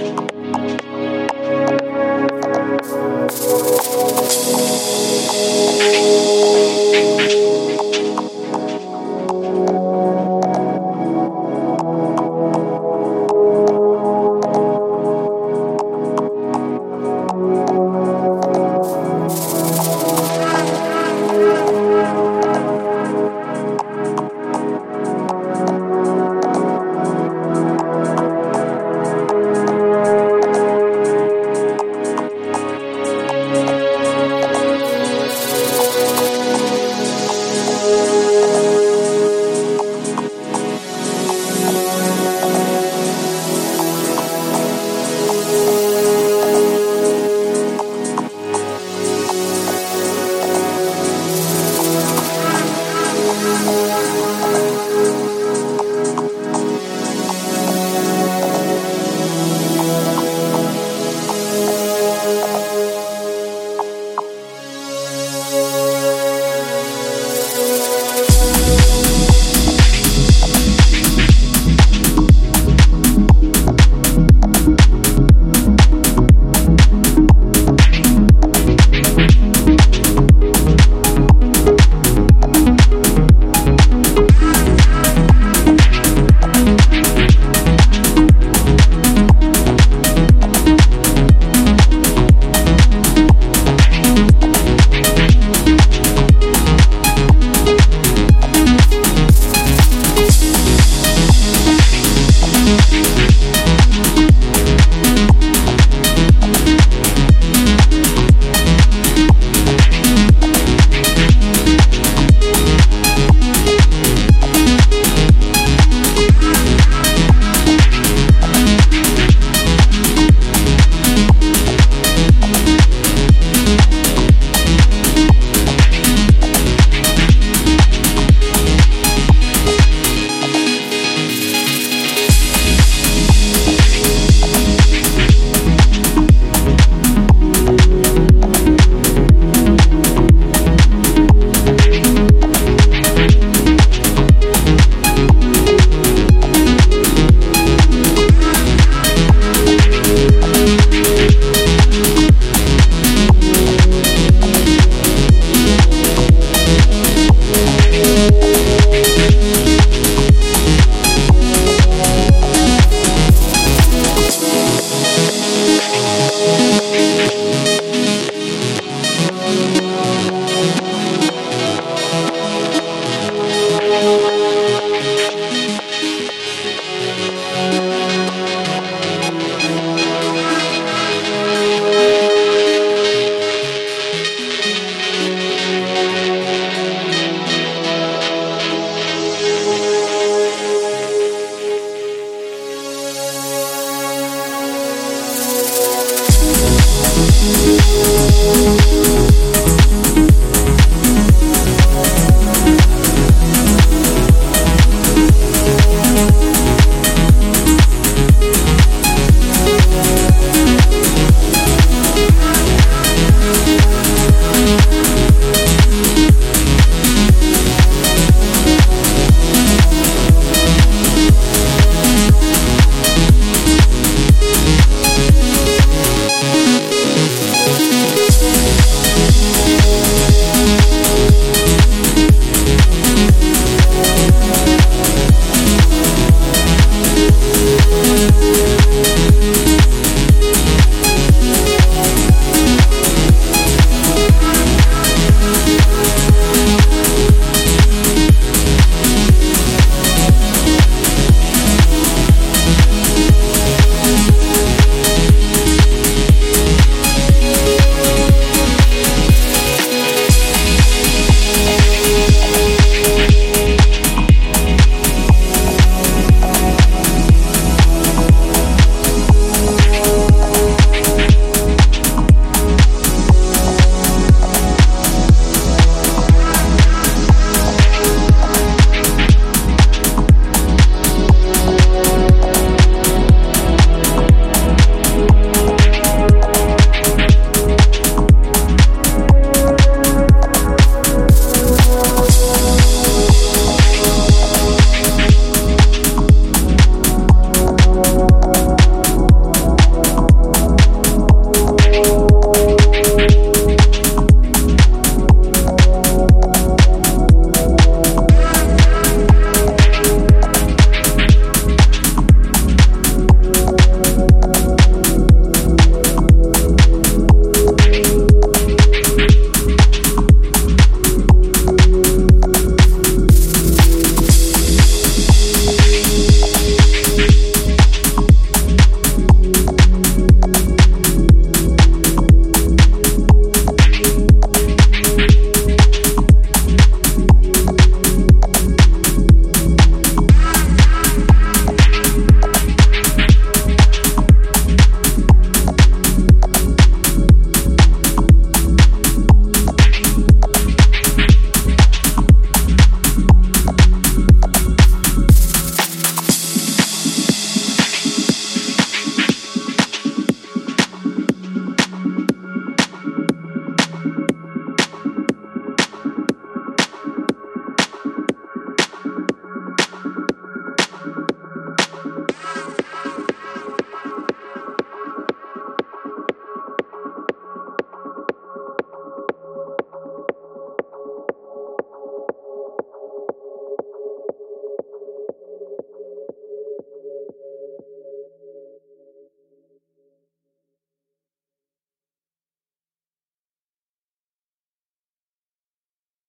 you